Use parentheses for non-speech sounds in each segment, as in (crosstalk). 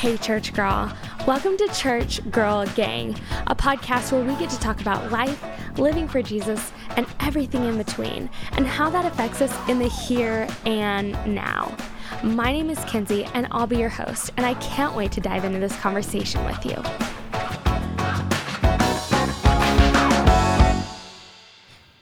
Hey, church girl. Welcome to Church Girl Gang, a podcast where we get to talk about life, living for Jesus, and everything in between, and how that affects us in the here and now. My name is Kinsey, and I'll be your host, and I can't wait to dive into this conversation with you.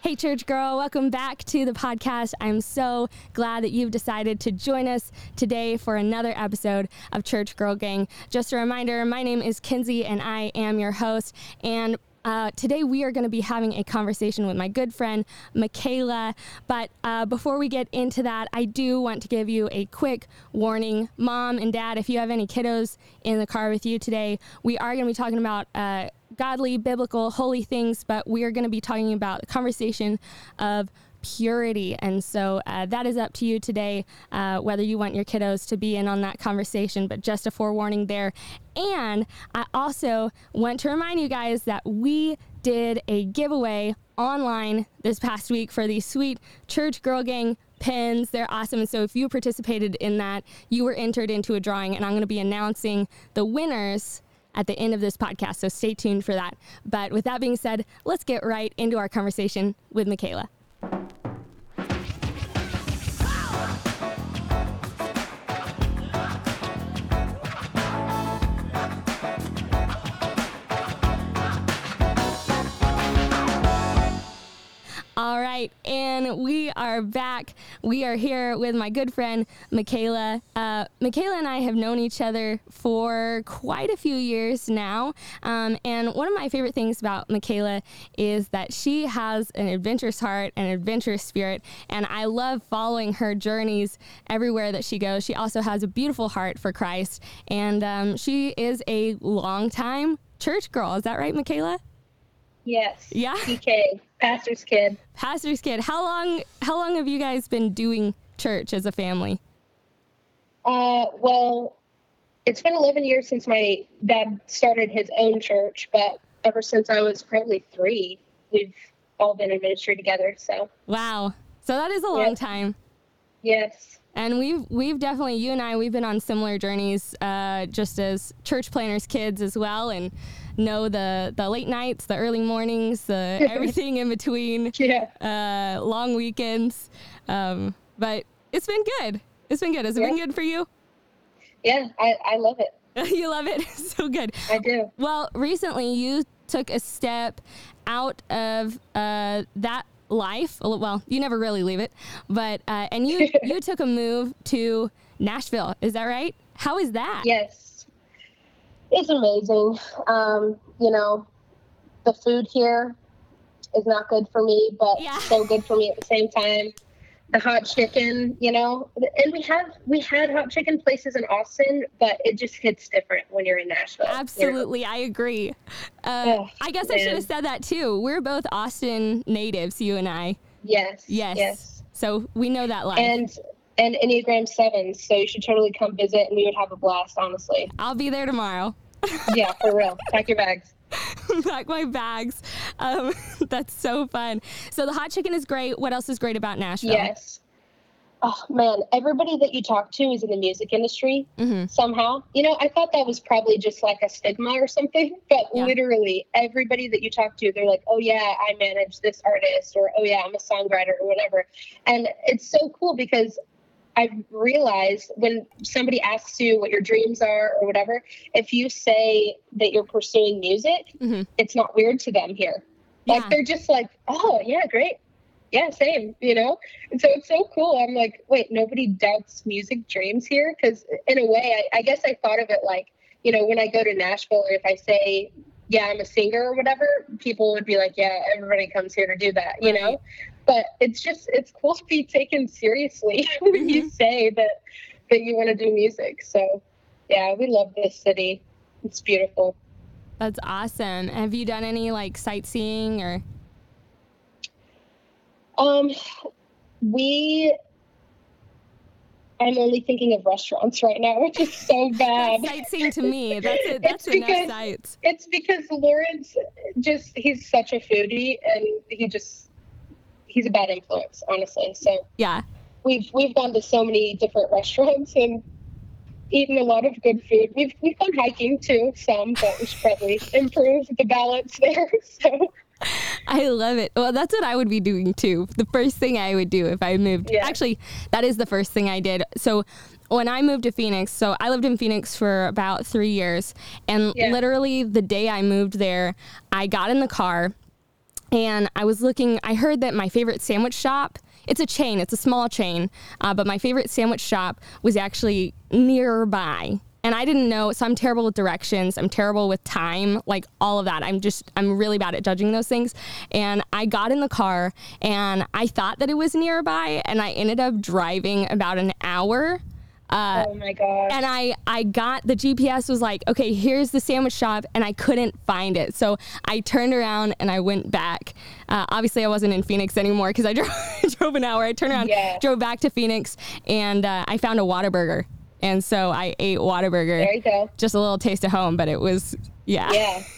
Hey, church girl, welcome back to the podcast. I'm so glad that you've decided to join us today for another episode of Church Girl Gang. Just a reminder my name is Kinsey and I am your host. And uh, today we are going to be having a conversation with my good friend Michaela. But uh, before we get into that, I do want to give you a quick warning, mom and dad. If you have any kiddos in the car with you today, we are going to be talking about. Uh, godly, biblical, holy things, but we are going to be talking about the conversation of purity. And so uh, that is up to you today, uh, whether you want your kiddos to be in on that conversation, but just a forewarning there. And I also want to remind you guys that we did a giveaway online this past week for the sweet Church Girl Gang pins. They're awesome. And so if you participated in that, you were entered into a drawing, and I'm going to be announcing the winners at the end of this podcast. So stay tuned for that. But with that being said, let's get right into our conversation with Michaela. All right, and we are back. We are here with my good friend Michaela. Uh, Michaela and I have known each other for quite a few years now. Um, and one of my favorite things about Michaela is that she has an adventurous heart and adventurous spirit. And I love following her journeys everywhere that she goes. She also has a beautiful heart for Christ. And um, she is a longtime church girl. Is that right, Michaela? Yes. Yeah. PK, pastor's kid. Pastor's kid. How long? How long have you guys been doing church as a family? Uh, well, it's been 11 years since my dad started his own church, but ever since I was probably three, we've all been in ministry together. So. Wow. So that is a long time. Yes. And we've we've definitely you and I we've been on similar journeys, uh, just as church planners kids as well, and know the the late nights, the early mornings, the (laughs) everything in between, Yeah. uh, long weekends. Um, but it's been good. It's been good. Has it been good for you? Yeah. I, I love it. (laughs) you love it. (laughs) so good. I do. Well, recently you took a step out of uh, that life. Well, you never really leave it, but uh, and you you took a move to Nashville. Is that right? How is that? Yes. It's amazing. Um, you know, the food here is not good for me, but Yeah. so good for me at the same time. The hot chicken, you know, and we have we had hot chicken places in Austin, but it just hits different when you're in Nashville. you know? Absolutely, I agree. Uh, Oh, I guess I should have said that too. We're both Austin natives, you and I. Yes. Yes. Yes. So we know that life. And and Enneagram sevens, so you should totally come visit, and we would have a blast. Honestly, I'll be there tomorrow. (laughs) yeah, for real. Pack your bags. Pack my bags. Um, (laughs) that's so fun. So the hot chicken is great. What else is great about Nashville? Yes. Oh man, everybody that you talk to is in the music industry hmm somehow. You know, I thought that was probably just like a stigma or something, (laughs) but Yeah. literally everybody that you talk to, they're like, "Oh yeah, I manage this artist," or "Oh yeah, I'm a songwriter," or whatever. And it's so cool because I've realized when somebody asks you what your dreams are or whatever, if you say that you're pursuing music, Mhm. it's not weird to them here. Like they're just like, "Oh yeah, great." Yeah, same, you know? And so it's so cool. I'm like, wait, nobody doubts music dreams here? Because in a way, I, I guess I thought of it like, you know, when I go to Nashville, or if I say, yeah, I'm a singer or whatever, people would be like, yeah, everybody comes here to do that, you know? But it's just, it's cool to be taken seriously (laughs) when you Mhm. say that, that you want to do music. So, yeah, we love this city. It's beautiful. That's awesome. Have you done any like sightseeing or? Um, we. I'm only thinking of restaurants right now, (laughs) which is so (laughs) bad. Sightseeing to me. That's it. That's It's enough because- sights. It's because Lawrence just he's such a foodie and he just he's a bad influence, honestly. So Yeah. we've we've gone to so many different restaurants and eaten a lot of good food. We've we've gone hiking too, some, but we should probably (laughs) improve the balance there. (laughs) So I love it. Well, that's what I would be doing too. The first thing I would do if I moved. Yeah. Actually, that is the first thing I did. So when I moved to Phoenix, so I lived in Phoenix for about three years, and Yeah. literally the day I moved there, I got in the car and I was looking. I heard that my favorite sandwich shop. It's a chain. It's a small chain, uh, but my favorite sandwich shop was actually nearby. And I didn't know, so I'm terrible with directions. I'm terrible with time, like all of that. I'm just, I'm really bad at judging those things. And I got in the car and I thought that it was nearby, and I ended up driving about an hour. Uh, oh my gosh. and I I got the GPS was like, okay, here's the sandwich shop, and I couldn't find it. So I turned around and I went back. Uh, obviously, I wasn't in Phoenix anymore because I (laughs) drove, drove an hour. I turned around, Yeah. drove back to Phoenix, and uh, I found a Whataburger, and so I ate Whataburger. there you go. Just a little taste of home, but it was yeah. Yeah. (laughs)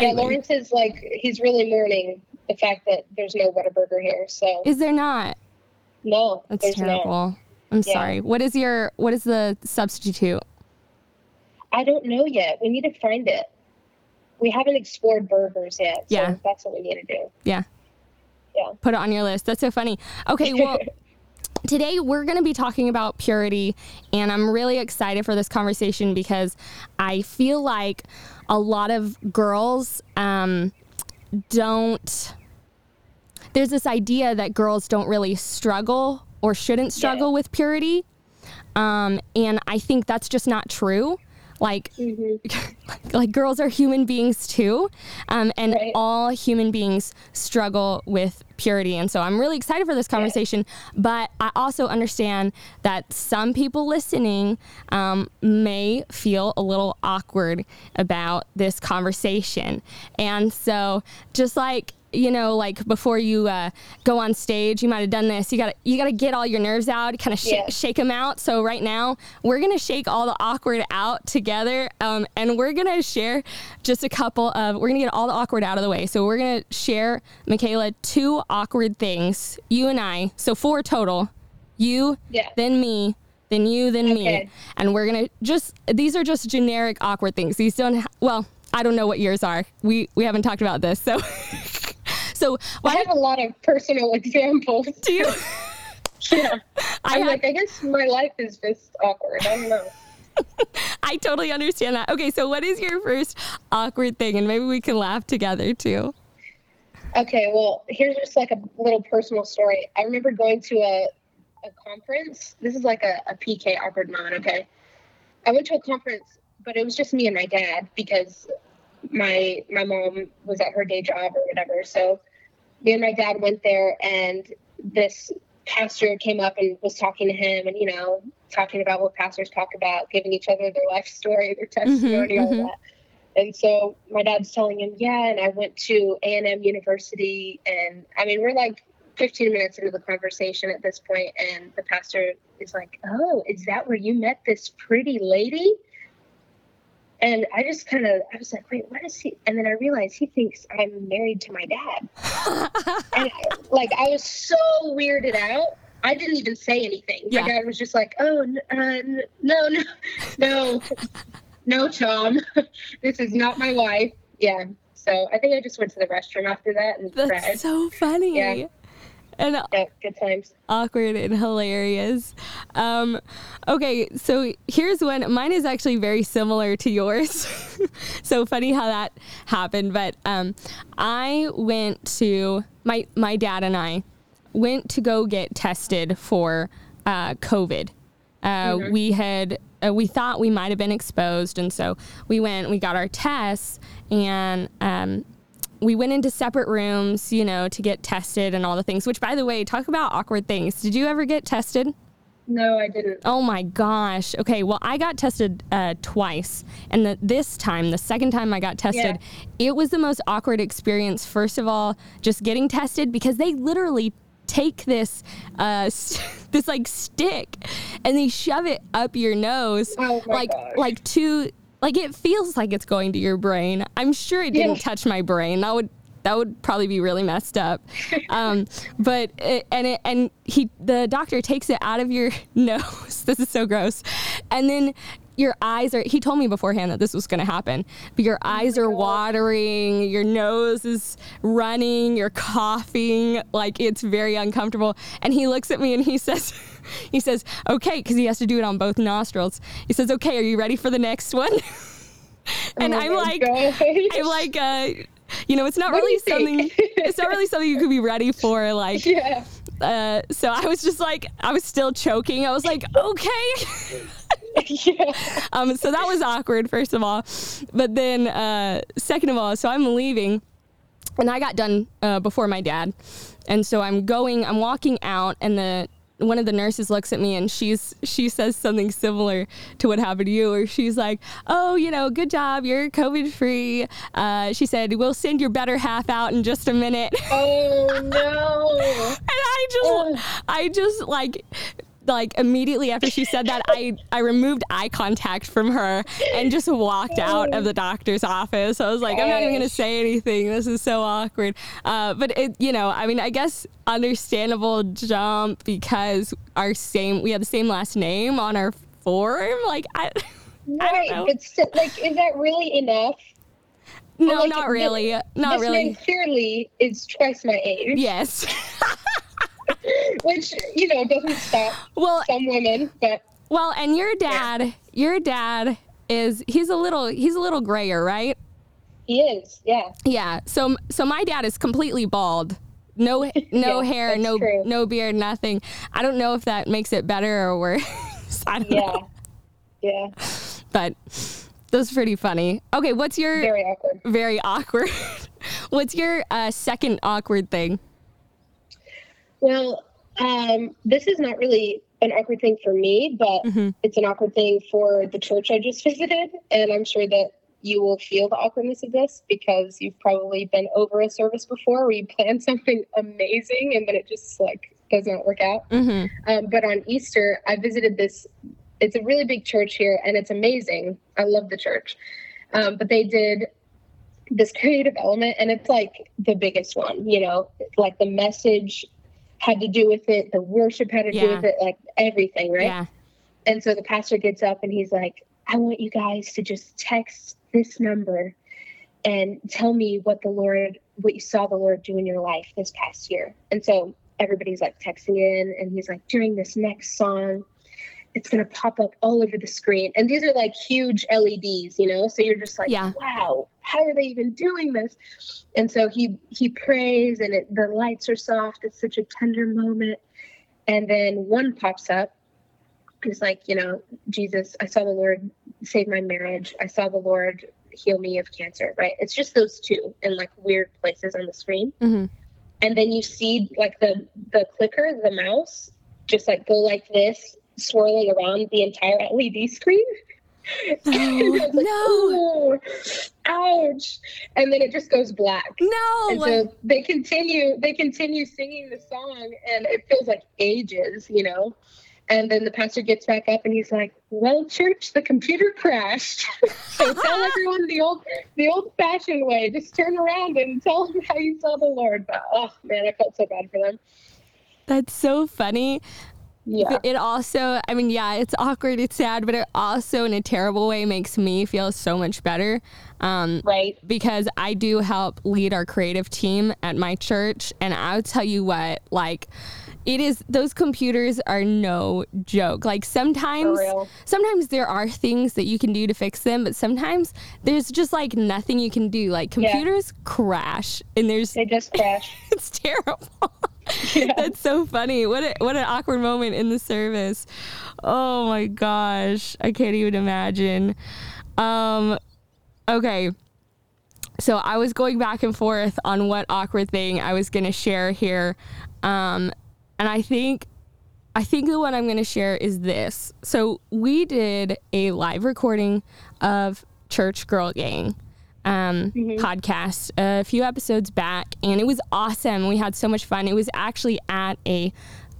Yeah, Lawrence is like he's really mourning the fact that there's no Whataburger here. So is there not? no, That's there's terrible. not. I'm Yeah. sorry. What is your what is the substitute? I don't know yet. We need to find it. We haven't explored burgers yet. So Yeah. that's what we need to do. Yeah. Yeah. Put it on your list. That's so funny. Okay, well, (laughs) today we're going to be talking about purity, and I'm really excited for this conversation because I feel like a lot of girls um, don't. There's this idea that girls don't really struggle or shouldn't struggle with purity. Um, and I think that's just not true. Like, Mhm. (laughs) like girls are human beings too um, and Right. all human beings struggle with purity and so i'm really excited for this conversation but i also understand that some people listening um, may feel a little awkward about this conversation and so just like you know like before you uh, go on stage you might have done this you gotta you gotta get all your nerves out kind of sh- Yeah. shake them out. So right now we're gonna shake all the awkward out together, um, and we're gonna share just a couple of. We're gonna get all the awkward out of the way. So we're gonna share, Michaela, two awkward things. You and I, so four total. You, Yeah. then me, then you, then me, and we're gonna just. These are just generic awkward things. These don't. Ha- well, I don't know what yours are. We we haven't talked about this, so. (laughs) So I have a lot of personal (laughs) examples. do you? (laughs) Yeah. I I'm have- like, I guess my life is just awkward. I don't know. (laughs) I totally understand that. Okay, so what is your first awkward thing? And maybe we can laugh together too. Okay, well, here's just like a little personal story. I remember going to a, a conference. This is like a, a PK awkward moment, okay? I went to a conference, but it was just me and my dad because my my mom was at her day job or whatever. So me and my dad went there and this pastor came up and was talking to him and you know, talking about what pastors talk about, giving each other their life story, their testimony, all mhm. that. And so my dad's telling him, yeah, and I went to A&M University, and I mean, we're like 15 minutes into the conversation at this point, and the pastor is like, oh, is that where you met this pretty lady? And I just kind of, I was like, wait, what is he? And then I realized he thinks I'm married to my dad. (laughs) and like, I was so weirded out. I didn't even say anything. Yeah. My dad was just like, oh, uh, no, no, (laughs) no, no, Tom, (laughs) this is not my wife. Yeah. So I think I just went to the restroom after that and That's cried. so funny. Yeah. And Yeah, good times. awkward and hilarious. Um, okay, so here's one. Mine is actually very similar to yours. (laughs) so funny how that happened. But um, I went to my my dad and I went to go get tested for uh, COVID. Uh, We had uh, we thought we might have been exposed, and so we went. We got our tests, and um, we went into separate rooms, you know, to get tested and all the things. Which, by the way, talk about awkward things. Did you ever get tested? No, I didn't. Oh my gosh. Okay, well, I got tested uh, twice, and the, this time, the second time I got tested, it was the most awkward experience. First of all, just getting tested because they literally take this uh (laughs) this like stick and they shove it up your nose Oh like like to like it feels like it's going to your brain i'm sure it didn't Yeah. touch my brain that would that would probably be really messed up. Um, (laughs) but it, and it, and he the doctor takes it out of your (laughs) nose. This is so gross. And then your eyes are he told me beforehand that this was going to happen but your eyes are watering your nose is running you're coughing like it's very uncomfortable. And he looks at me and he (laughs) says he says okay because he has to do it on both nostrils. He says okay are you ready for the next one? (laughs) And Oh i'm like gosh. i'm like uh you know it's not What really something it's not really something you could be ready for like (laughs) yeah. uh so i was just like i was still choking. I was like okay yeah. (laughs) um, so that was awkward, first of all. But then, uh, second of all, so I'm leaving, and I got done uh, before my dad, and so I'm going, I'm walking out, and the one of the nurses looks at me and she's she says something similar to what happened to you, where she's like, "Oh, you know, good job, you're COVID free." Uh, she said, "We'll send your better half out in just a minute." Oh no. (laughs) and I just, I just like, like immediately after she said that, I I removed eye contact from her and just walked out of the doctor's office. I was like, I'm not even gonna say anything. This is so awkward. Uh, but it, you know, I mean, I guess understandable jump because our same, we have the same last name on our form. Like I. I don't Right, still, like, is that really enough? No, like, not really. Not this really. man clearly is twice my age, Yes. (laughs) (laughs) which you know doesn't stop well, some women, but Well, and your dad, your dad is he's a little he's a little grayer, right? he is. Yeah, Yeah. So so my dad is completely bald. No (laughs) no Yeah, hair, no true. no beard, nothing. I don't know if that makes it better or worse. (laughs) I don't yeah, know. yeah. But that's pretty funny. Okay, what's your Very awkward. very awkward? what's your uh, second awkward thing? Well, um, this is not really an awkward thing for me, but Mhm. it's an awkward thing for the church I just (laughs) visited, and I'm sure that you will feel the awkwardness of this because you've probably been over a service before where you plan (laughs) something amazing and then it just like does not work out. hmm Um, but on Easter, I visited this. It's a really big church here, and it's amazing. I love the church. Um, but they did this creative element, and it's like the biggest one. You know, like the message had to do with it, the worship had to do with it, like everything, right? Yeah. And so the pastor gets up and he's like, I want you guys to just text this number and tell me what the Lord, what you saw the Lord do in your life this past year. And so everybody's like texting in, and he's like, during this next song, it's going to pop up all over the screen. And these are like huge LEDs, you know? So you're just like, Yeah. wow, how are they even doing this? And so he he prays and it, the lights are soft. It's such a tender moment. And then one pops up. He's like, you know, Jesus, I saw the Lord save my marriage. I saw the Lord heal me of cancer, right? It's just those two in like weird places on the screen. hmm And then you see like the the clicker, the mouse, just like go like this, swirling around the entire LED screen. (laughs) I like, no. Ouch. And then it just goes black. No. And so they continue they continue singing the song and it feels like ages, you know. And then the pastor gets back up and he's like, Well, church, the computer crashed. (laughs) so tell (laughs) everyone the old the old fashioned way. Just turn around and tell them how you saw the Lord. But oh man, I felt so bad for them. That's so funny. Yeah. It also, I mean, yeah, it's awkward, it's sad, but it also, in a terrible way, makes me feel so much better. Um, Right. because I do help lead our creative team at my church. And I'll tell you what, like, it is, those computers are no joke. Like, sometimes, sometimes there are things that you can do to fix them, but sometimes there's just like nothing you can do. Like, Yeah. computers crash and there's, They just crash. (laughs) it's terrible. (laughs) Yeah. That's so funny. What a, what an awkward moment in the service. Oh my gosh, I can't even imagine. Um, okay, so I was going back and forth on what awkward thing I was gonna share here, um, and I think. I think the one I'm going to share is this. So, we did a live recording of Church Girl Gang um, podcast a few episodes back, and it was awesome. We had so much fun. It was actually at a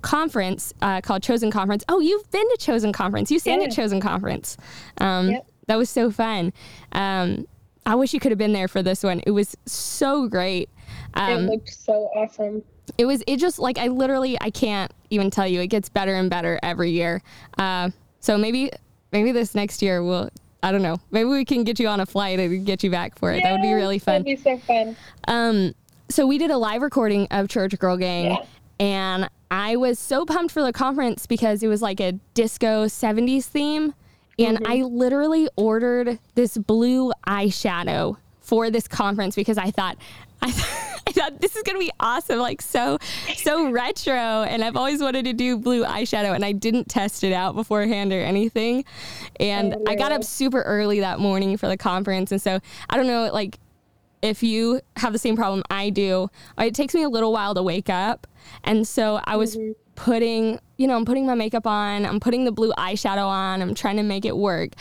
conference uh, called Chosen Conference. Oh, you've been to Chosen Conference. You sang at Chosen Conference. Um, Yep. That was so fun. Um, I wish you could have been there for this one. It was so great. Um, it looked so awesome. It was. It just like I literally I can't even tell you. It gets better and better every year. Uh, so maybe maybe this next year we'll. I don't know. Maybe we can get you on a flight and get you back for it. Yeah, that would be really fun. That'd be so fun. Um, so we did a live recording of Church Girl Gang, yeah. and I was so pumped for the conference because it was like a disco 70s theme. And mm-hmm. I literally ordered this blue eyeshadow for this conference because I thought, I, (laughs) I thought this is gonna be awesome, like so, so retro. And I've always wanted to do blue eyeshadow, and I didn't test it out beforehand or anything. And oh, I got up super early that morning for the conference, and so I don't know, like if you have the same problem I do, it takes me a little while to wake up. And so I was mm-hmm. putting, you know, I'm putting my makeup on, I'm putting the blue eyeshadow on, I'm trying to make it work.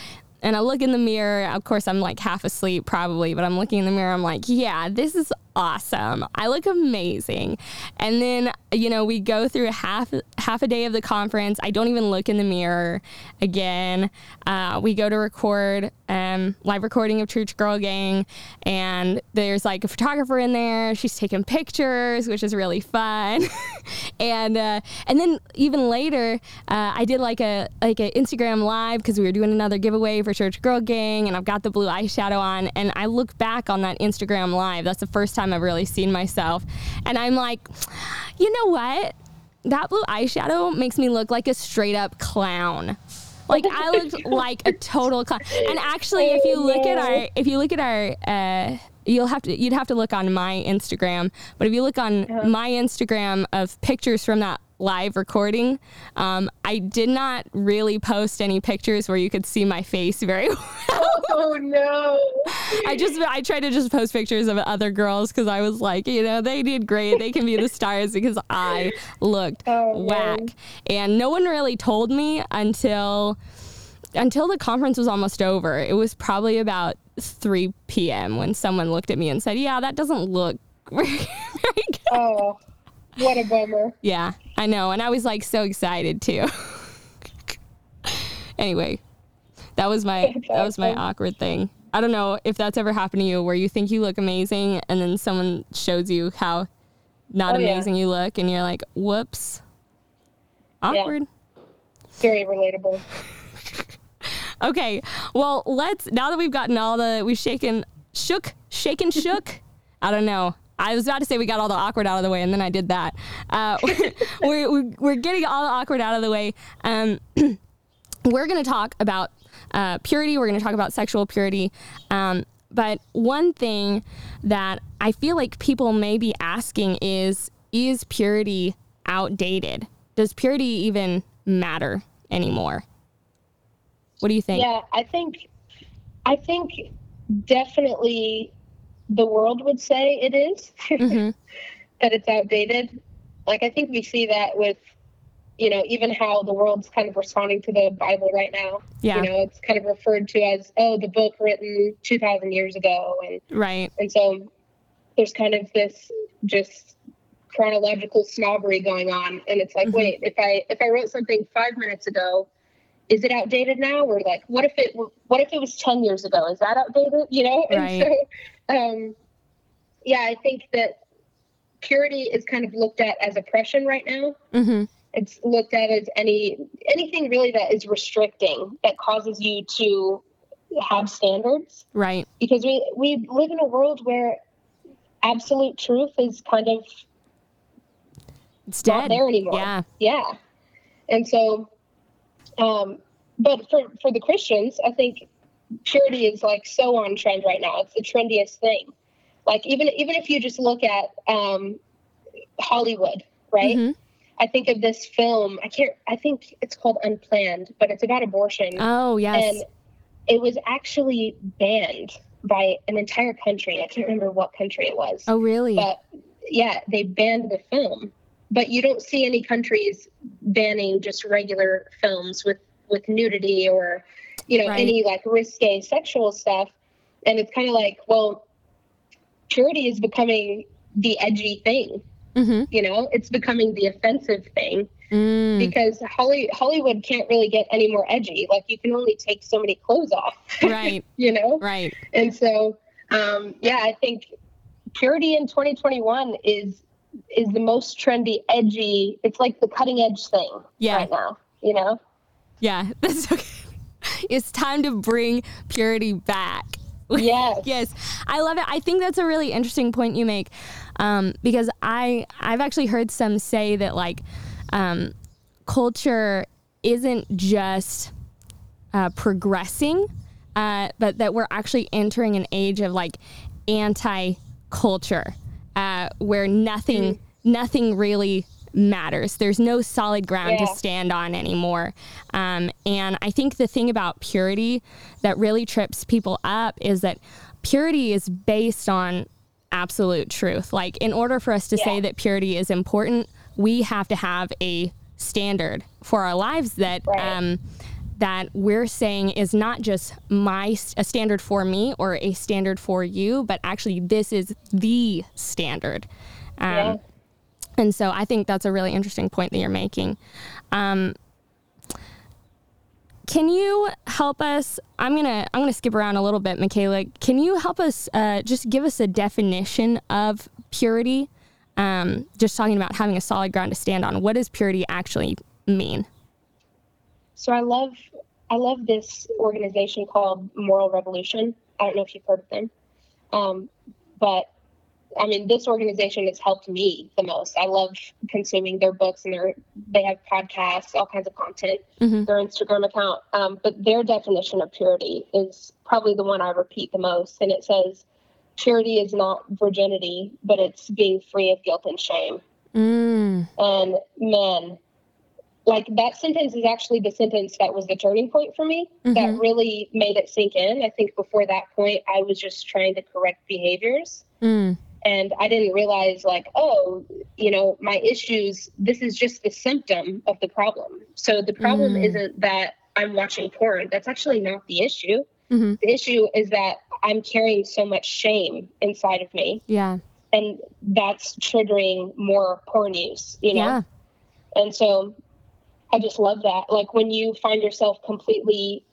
And I look in the mirror. Of course, I'm like half asleep probably, but I'm looking in the mirror. I'm like, yeah, this is awesome. I look amazing. And then, you know, we go through half half a day of the conference. I don't even look in the mirror again. Uh, we go to record um, live recording of Church Girl Gang, and there's like a photographer in there. She's taking pictures, which is really fun. (laughs) and uh, and then even later, uh, I did like a like an Instagram live because we were doing another giveaway for Church Girl Gang, and I've got the blue eyeshadow on, and I look back on that Instagram live. That's the first time I've really seen myself. And I'm like, you know what? That blue eyeshadow makes me look like a straight up clown. Like I (laughs) looked like a total clown. And actually, if you look at our, if you look at our, uh, you'll have to, you'd have to look on my Instagram. But if you look on uh-huh. my Instagram of pictures from that live recording. Um, I did not really post any pictures where you could see my face very (laughs) well. Oh no! I just I tried to just post pictures of other girls because I was like, you know, they did great. They can be the stars because I looked oh, whack, man. and no one really told me until until the conference was almost over. It was probably about 3 p.m. when someone looked at me and said, "Yeah, that doesn't look (laughs) very, very good." Oh. What a bummer. Yeah, I know. And I was like so excited too. (laughs) anyway, that was my that was my awkward thing. I don't know if that's ever happened to you where you think you look amazing and then someone shows you how not oh, amazing yeah. you look and you're like, "Whoops." Awkward. Yeah. Very relatable. (laughs) okay. Well, let's now that we've gotten all the we've shaken shook, shaken shook. I don't know. I was about to say we got all the awkward out of the way, and then I did that. Uh, (laughs) we're, we're, we're, getting all the awkward out of the way. Um, (clears throat) we're going to talk about uh, purity. We're going to talk about sexual purity. Um, but one thing that I feel like people may be asking is Is purity outdated? Does purity even matter anymore? What do you think? Yeah, I think, I think definitely the world would say it is, mm-hmm. (laughs) that it's outdated. Like I think we see that with, you know, even how the world's kind of responding to the Bible right now. Yeah. You know, it's kind of referred to as, oh, the book written two thousand years ago, and right. And so there's kind of this just chronological snobbery going on, and it's like, mm-hmm. wait, if I if I wrote something five minutes ago, is it outdated now? Or like, what if it what if it was ten years ago? Is that outdated? You know? Right. And so um, yeah, I think that purity is kind of looked at as oppression right now. Mm-hmm. It's looked at as any anything really that is restricting that causes you to have standards, right? Because we we live in a world where absolute truth is kind of it's dead. not there anymore. Yeah, yeah, and so, um, but for for the Christians, I think purity is like so on trend right now. It's the trendiest thing. Like even even if you just look at um, Hollywood, right? Mm-hmm. I think of this film. I can't. I think it's called Unplanned, but it's about abortion. Oh yes. And it was actually banned by an entire country. I can't remember what country it was. Oh really? But yeah, they banned the film. But you don't see any countries banning just regular films with with nudity or you know, right. any like risque sexual stuff. And it's kind of like, well, purity is becoming the edgy thing. Mm-hmm. You know, it's becoming the offensive thing mm. because Holly, Hollywood can't really get any more edgy. Like you can only take so many clothes off. Right. (laughs) you know? Right. And so, um, yeah, I think purity in 2021 is is the most trendy, edgy. It's like the cutting edge thing Yeah. right now. You know? Yeah, (laughs) that's okay. It's time to bring purity back. (laughs) Yes. yes, I love it. I think that's a really interesting point you make, um, because I I've actually heard some say that like um, culture isn't just uh, progressing, uh, but that we're actually entering an age of like anti-culture, uh, where nothing nothing really matters. There's no solid ground Yeah. to stand on anymore. Um, and I think the thing about purity that really trips people up is that purity is based on absolute truth. Like, in order for us to say that purity is important, we have to have a standard for our lives that. Right. Um, that we're saying is not just my a standard for me or a standard for you, but actually this is the standard. Um, Yeah. and so I think that's a really interesting point that you're making. Um, can you help us? I'm gonna I'm gonna skip around a little bit, Michaela. Can you help us uh, just give us a definition of purity? Um, just talking about having a solid ground to stand on. What does purity actually mean? So I love I love this organization called Moral Revolution. I don't know if you've heard of them, um, but I mean this organization has helped me the most. I love consuming their books and their they have podcasts, all kinds of content, Mhm. their Instagram account. Um, but their definition of purity is probably the one I repeat the most, and it says purity is not virginity, but it's being free of guilt and shame. Mm, And man, like that sentence is actually the sentence that was the turning point for me that Mhm. really made it sink in. I think before that point, I was just trying to correct behaviors. mm, And I didn't realize, like, oh, you know, my issues, this is just the symptom of the problem. So the problem Mm. isn't that I'm watching porn. That's actually not the issue. mhm. The issue is that I'm carrying so much shame inside of me. Yeah. And that's triggering more porn use, you know? Yeah. And so I just love that. Like when you find yourself completely,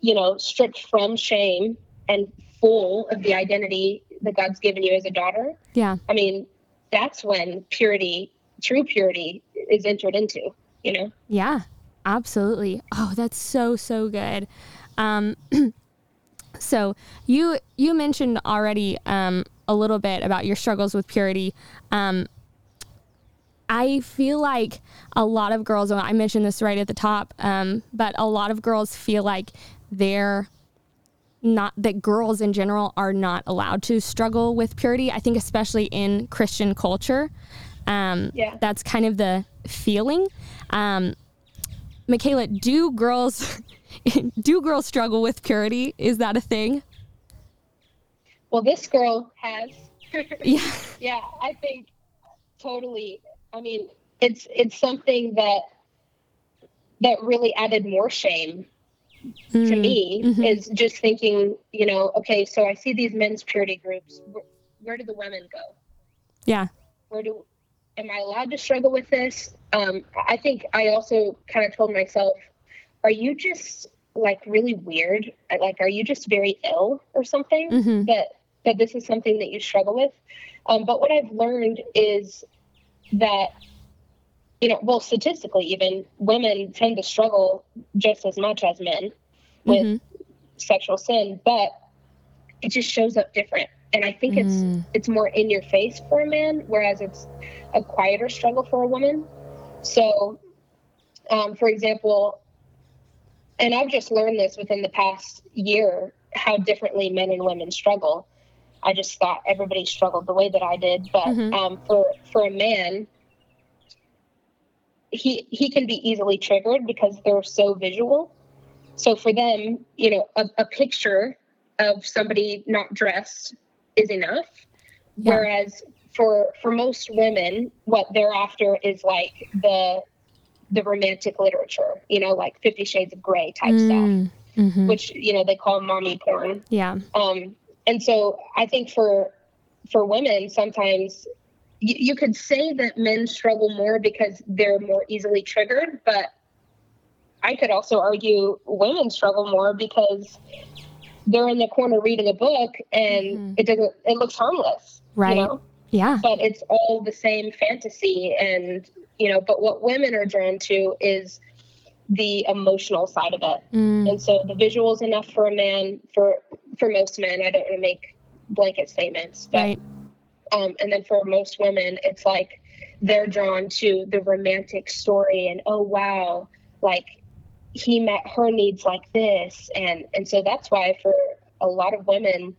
you know, stripped from shame and full of the identity that God's given you as a daughter, Yeah. I mean, that's when purity, true purity, is entered into, you know? Yeah, absolutely. Oh, that's so so good. Um, (clears throat) so you you mentioned already um, a little bit about your struggles with purity. Um, I feel like a lot of girls, and I mentioned this right at the top, um, but a lot of girls feel like they're not that girls in general are not allowed to struggle with purity. I think especially in Christian culture, um, Yeah. that's kind of the feeling. Um, Michaela, do girls (laughs) do girls struggle with purity? Is that a thing? Well, this girl has. (laughs) Yeah. yeah, I think totally. I mean, it's it's something that that really added more shame to Mm, me mhm. is just thinking, you know, okay, so I see these men's purity groups. Where, where do the women go? Yeah. Where do am I allowed to struggle with this? Um, I think I also kind of told myself, are you just like really weird? Like, are you just very ill or something? Mhm. that that this is something that you struggle with. Um, but what I've learned is that you know, well, statistically, even women tend to struggle just as much as men with Mhm. sexual sin, but it just shows up different. And I think it's Mm. it's more in your face for a man, whereas it's a quieter struggle for a woman. So, um, for example, and I've just learned this within the past year how differently men and women struggle. I just thought everybody struggled the way that I did, but Mhm. um, for for a man, he he can be easily triggered because they're so visual. So for them, you know, a, a picture of somebody not dressed is enough. Yeah. Whereas for for most women, what they're after is like the the romantic literature, you know, like Fifty Shades of Grey type stuff, Mm, mhm. which you know they call mommy porn. Yeah. Um, and so I think for for women, sometimes you, you could say that men struggle more because they're more easily triggered, but I could also argue women struggle more because they're in the corner reading a book and mm-hmm. it doesn't it looks harmless right you know? yeah but it's all the same fantasy and you know but what women are drawn to is the emotional side of it mm. and so the visual is enough for a man for for most men i don't want to make blanket statements but right. um and then for most women it's like they're drawn to the romantic story and oh wow like he met her needs like this and and so that's why for a lot of women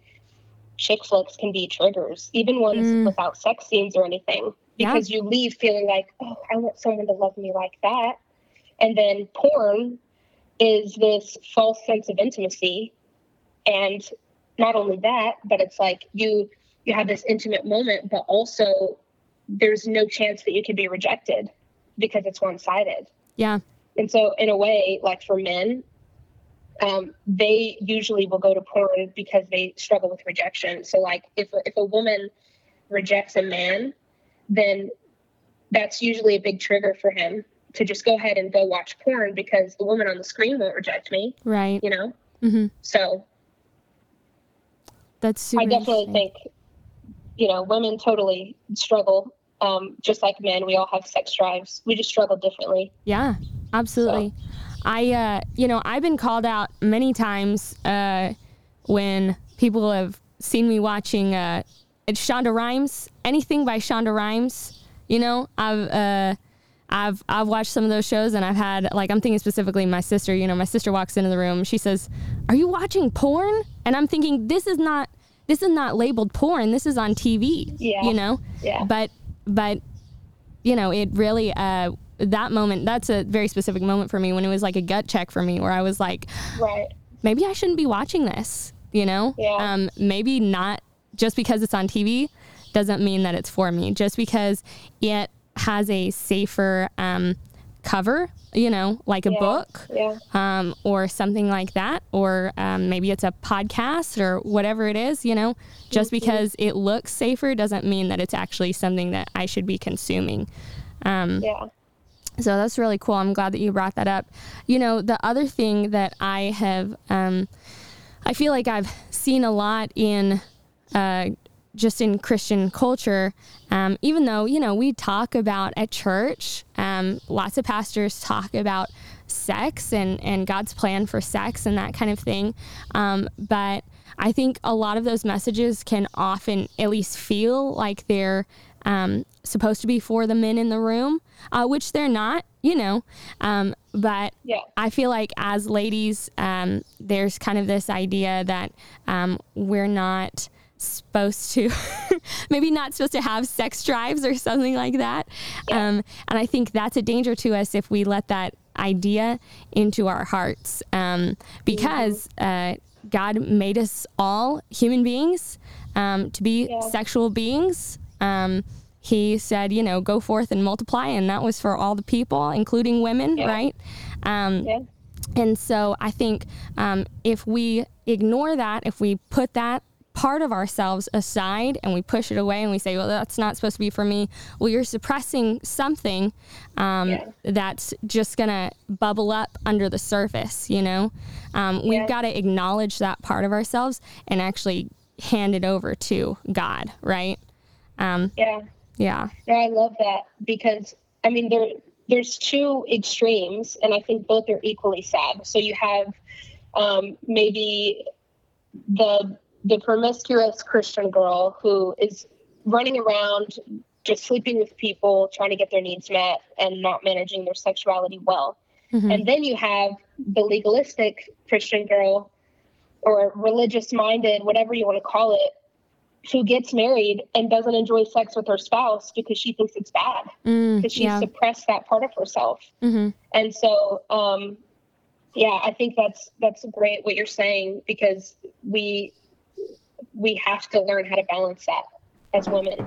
chick flicks can be triggers even ones mm. without sex scenes or anything because yeah. you leave feeling like oh i want someone to love me like that and then porn is this false sense of intimacy and not only that but it's like you you have this intimate moment but also there's no chance that you could be rejected because it's one-sided yeah and so, in a way, like for men, um, they usually will go to porn because they struggle with rejection. So, like if if a woman rejects a man, then that's usually a big trigger for him to just go ahead and go watch porn because the woman on the screen won't reject me. Right. You know. Mm-hmm. So. That's super. I definitely think, you know, women totally struggle um, just like men, we all have sex drives. We just struggle differently. Yeah, absolutely. So. I, uh, you know, I've been called out many times uh, when people have seen me watching uh, Shonda Rhimes, anything by Shonda Rhimes. You know, I've uh, I've I've watched some of those shows and I've had like I'm thinking specifically my sister. You know, my sister walks into the room. She says, "Are you watching porn?" And I'm thinking, this is not this is not labeled porn. This is on TV. Yeah. You know. Yeah. But but you know, it really uh, that moment. That's a very specific moment for me when it was like a gut check for me, where I was like, right, maybe I shouldn't be watching this. You know, yeah. um, maybe not just because it's on TV doesn't mean that it's for me. Just because it has a safer um, cover, you know, like a yeah, book yeah. um, or something like that. Or um, maybe it's a podcast or whatever it is, you know, just mm-hmm. because it looks safer doesn't mean that it's actually something that I should be consuming. Um, yeah. So that's really cool. I'm glad that you brought that up. You know, the other thing that I have, um, I feel like I've seen a lot in uh, just in Christian culture, um, even though, you know, we talk about at church, um, lots of pastors talk about sex and, and God's plan for sex and that kind of thing. Um, but I think a lot of those messages can often at least feel like they're um, supposed to be for the men in the room, uh, which they're not, you know. Um, but yeah. I feel like as ladies, um, there's kind of this idea that we're not supposed to (laughs) maybe not supposed to have sex drives or something like that yeah. um, and i think that's a danger to us if we let that idea into our hearts um, because uh, god made us all human beings um, to be yeah. sexual beings um, he said you know go forth and multiply and that was for all the people including women yeah. right um, and so i think um, if we ignore that if we put that part of ourselves aside and we push it away and we say, well, that's not supposed to be for me. Well, you're suppressing something um, yeah. that's just going to bubble up under the surface, you know? Um, yeah. We've got to acknowledge that part of ourselves and actually hand it over to God, right? Um, yeah. Yeah. Yeah, I love that because, I mean, there, there's two extremes, and I think both are equally sad. So you have um, maybe the the promiscuous Christian girl who is running around just sleeping with people, trying to get their needs met, and not managing their sexuality well. Mm-hmm. And then you have the legalistic Christian girl or religious minded, whatever you want to call it, who gets married and doesn't enjoy sex with her spouse because she thinks it's bad mm, because she's yeah. suppressed that part of herself. Mm-hmm. And so, um, yeah, I think that's that's great what you're saying because we we have to learn how to balance that as women.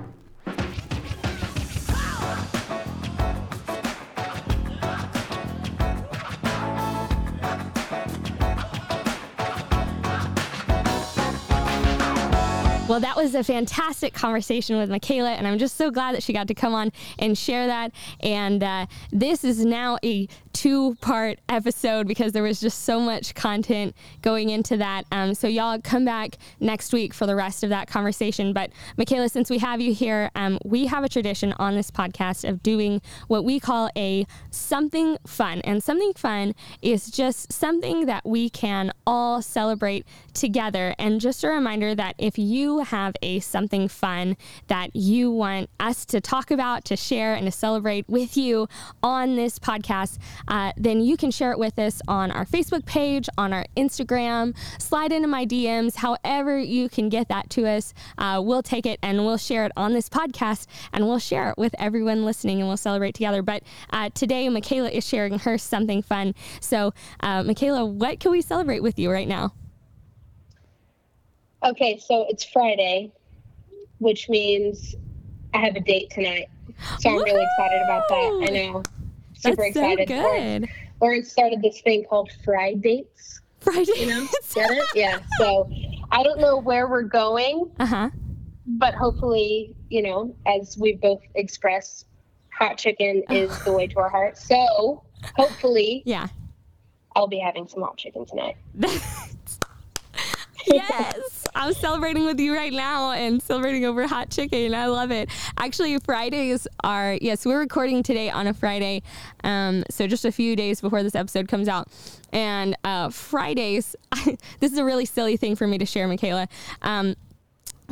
Well, that was a fantastic conversation with Michaela, and I'm just so glad that she got to come on and share that. And uh, this is now a two part episode because there was just so much content going into that. Um, so, y'all come back next week for the rest of that conversation. But, Michaela, since we have you here, um, we have a tradition on this podcast of doing what we call a something fun. And something fun is just something that we can all celebrate together. And just a reminder that if you have a something fun that you want us to talk about, to share, and to celebrate with you on this podcast, uh, then you can share it with us on our Facebook page, on our Instagram, slide into my DMs, however you can get that to us. Uh, we'll take it and we'll share it on this podcast and we'll share it with everyone listening and we'll celebrate together. But uh, today, Michaela is sharing her something fun. So, uh, Michaela, what can we celebrate with you right now? Okay, so it's Friday, which means I have a date tonight. So I'm Woo! really excited about that. I know. Super That's excited. So good. Or, it started this thing called Friday Dates. Friday. You know? Get it? Yeah. So (laughs) I don't know where we're going. Uh-huh. But hopefully, you know, as we've both expressed, hot chicken (sighs) is the way to our hearts. So hopefully, yeah, I'll be having some hot chicken tonight. (laughs) yes, I'm celebrating with you right now and celebrating over hot chicken. I love it. Actually, Fridays are, yes, we're recording today on a Friday. Um, so just a few days before this episode comes out. And uh, Fridays, (laughs) this is a really silly thing for me to share, Michaela. Um,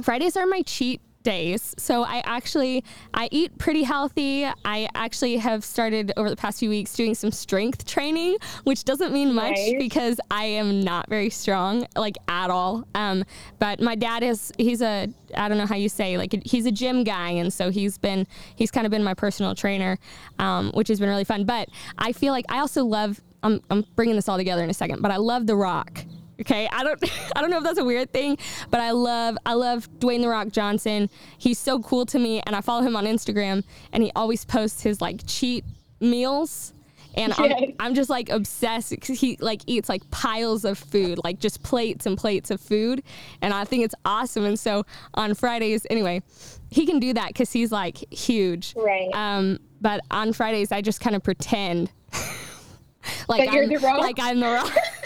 Fridays are my cheat days. So I actually I eat pretty healthy. I actually have started over the past few weeks doing some strength training, which doesn't mean much nice. because I am not very strong like at all. Um, but my dad is he's a I don't know how you say like he's a gym guy and so he's been he's kind of been my personal trainer, um, which has been really fun. But I feel like I also love I'm, I'm bringing this all together in a second, but I love The Rock. Okay, I don't (laughs) I don't know if that's a weird thing, but I love I love Dwayne the Rock Johnson. He's so cool to me, and I follow him on Instagram, and he always posts his like cheat meals. And I'm, I'm just like obsessed because he like eats like piles of food, like just plates and plates of food. And I think it's awesome. And so on Fridays, anyway, he can do that because he's like huge. Right. Um, but on Fridays, I just kind of pretend (laughs) like, I'm, like I'm the rock. (laughs)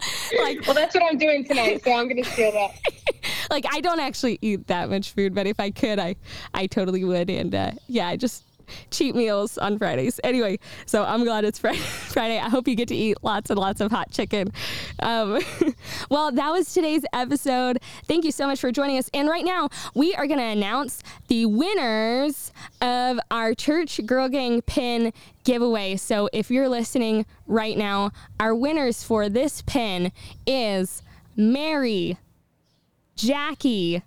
(laughs) like, well, that's what I'm doing tonight, so I'm gonna steal that. (laughs) like, I don't actually eat that much food, but if I could, I, I totally would. And uh, yeah, I just cheat meals on Fridays. Anyway, so I'm glad it's (laughs) Friday. I hope you get to eat lots and lots of hot chicken. Um, (laughs) well, that was today's episode. Thank you so much for joining us. And right now, we are going to announce the winners of our Church Girl Gang pin giveaway. So if you're listening right now, our winners for this pin is Mary, Jackie,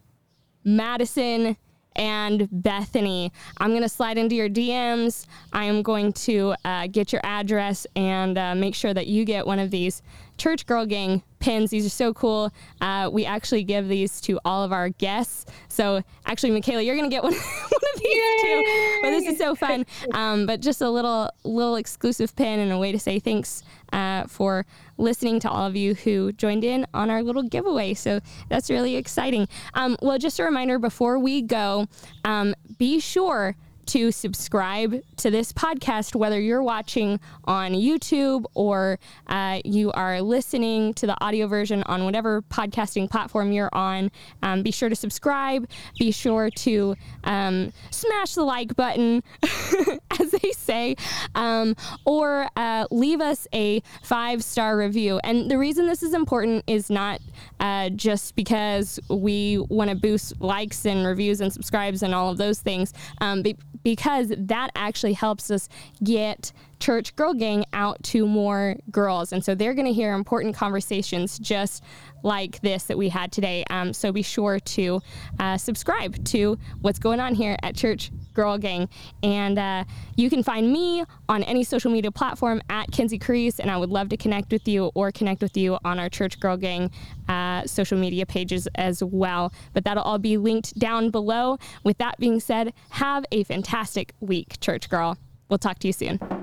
Madison, and Bethany. I'm going to slide into your DMs. I am going to uh, get your address and uh, make sure that you get one of these Church Girl Gang pins. These are so cool. Uh, we actually give these to all of our guests. So actually, Michaela, you're gonna get (laughs) one, one of these Yay! too. But this is so fun. Um, but just a little little exclusive pin and a way to say thanks uh, for listening to all of you who joined in on our little giveaway. So that's really exciting. Um, well, just a reminder before we go, um, be sure to subscribe to this podcast, whether you're watching on YouTube or uh, you are listening to the audio version on whatever podcasting platform you're on. Um, be sure to subscribe. Be sure to um, smash the like button, (laughs) as they say, um, or uh, leave us a five star review. And the reason this is important is not uh, just because we want to boost likes and reviews and subscribes and all of those things. Um, because that actually helps us get church girl gang out to more girls. And so they're going to hear important conversations just like this that we had today. Um, so be sure to uh, subscribe to what's going on here at Church Girl Gang. And uh, you can find me on any social media platform at Kinsey Crease, and I would love to connect with you or connect with you on our Church Girl Gang uh, social media pages as well. But that'll all be linked down below. With that being said, have a fantastic week, Church Girl. We'll talk to you soon.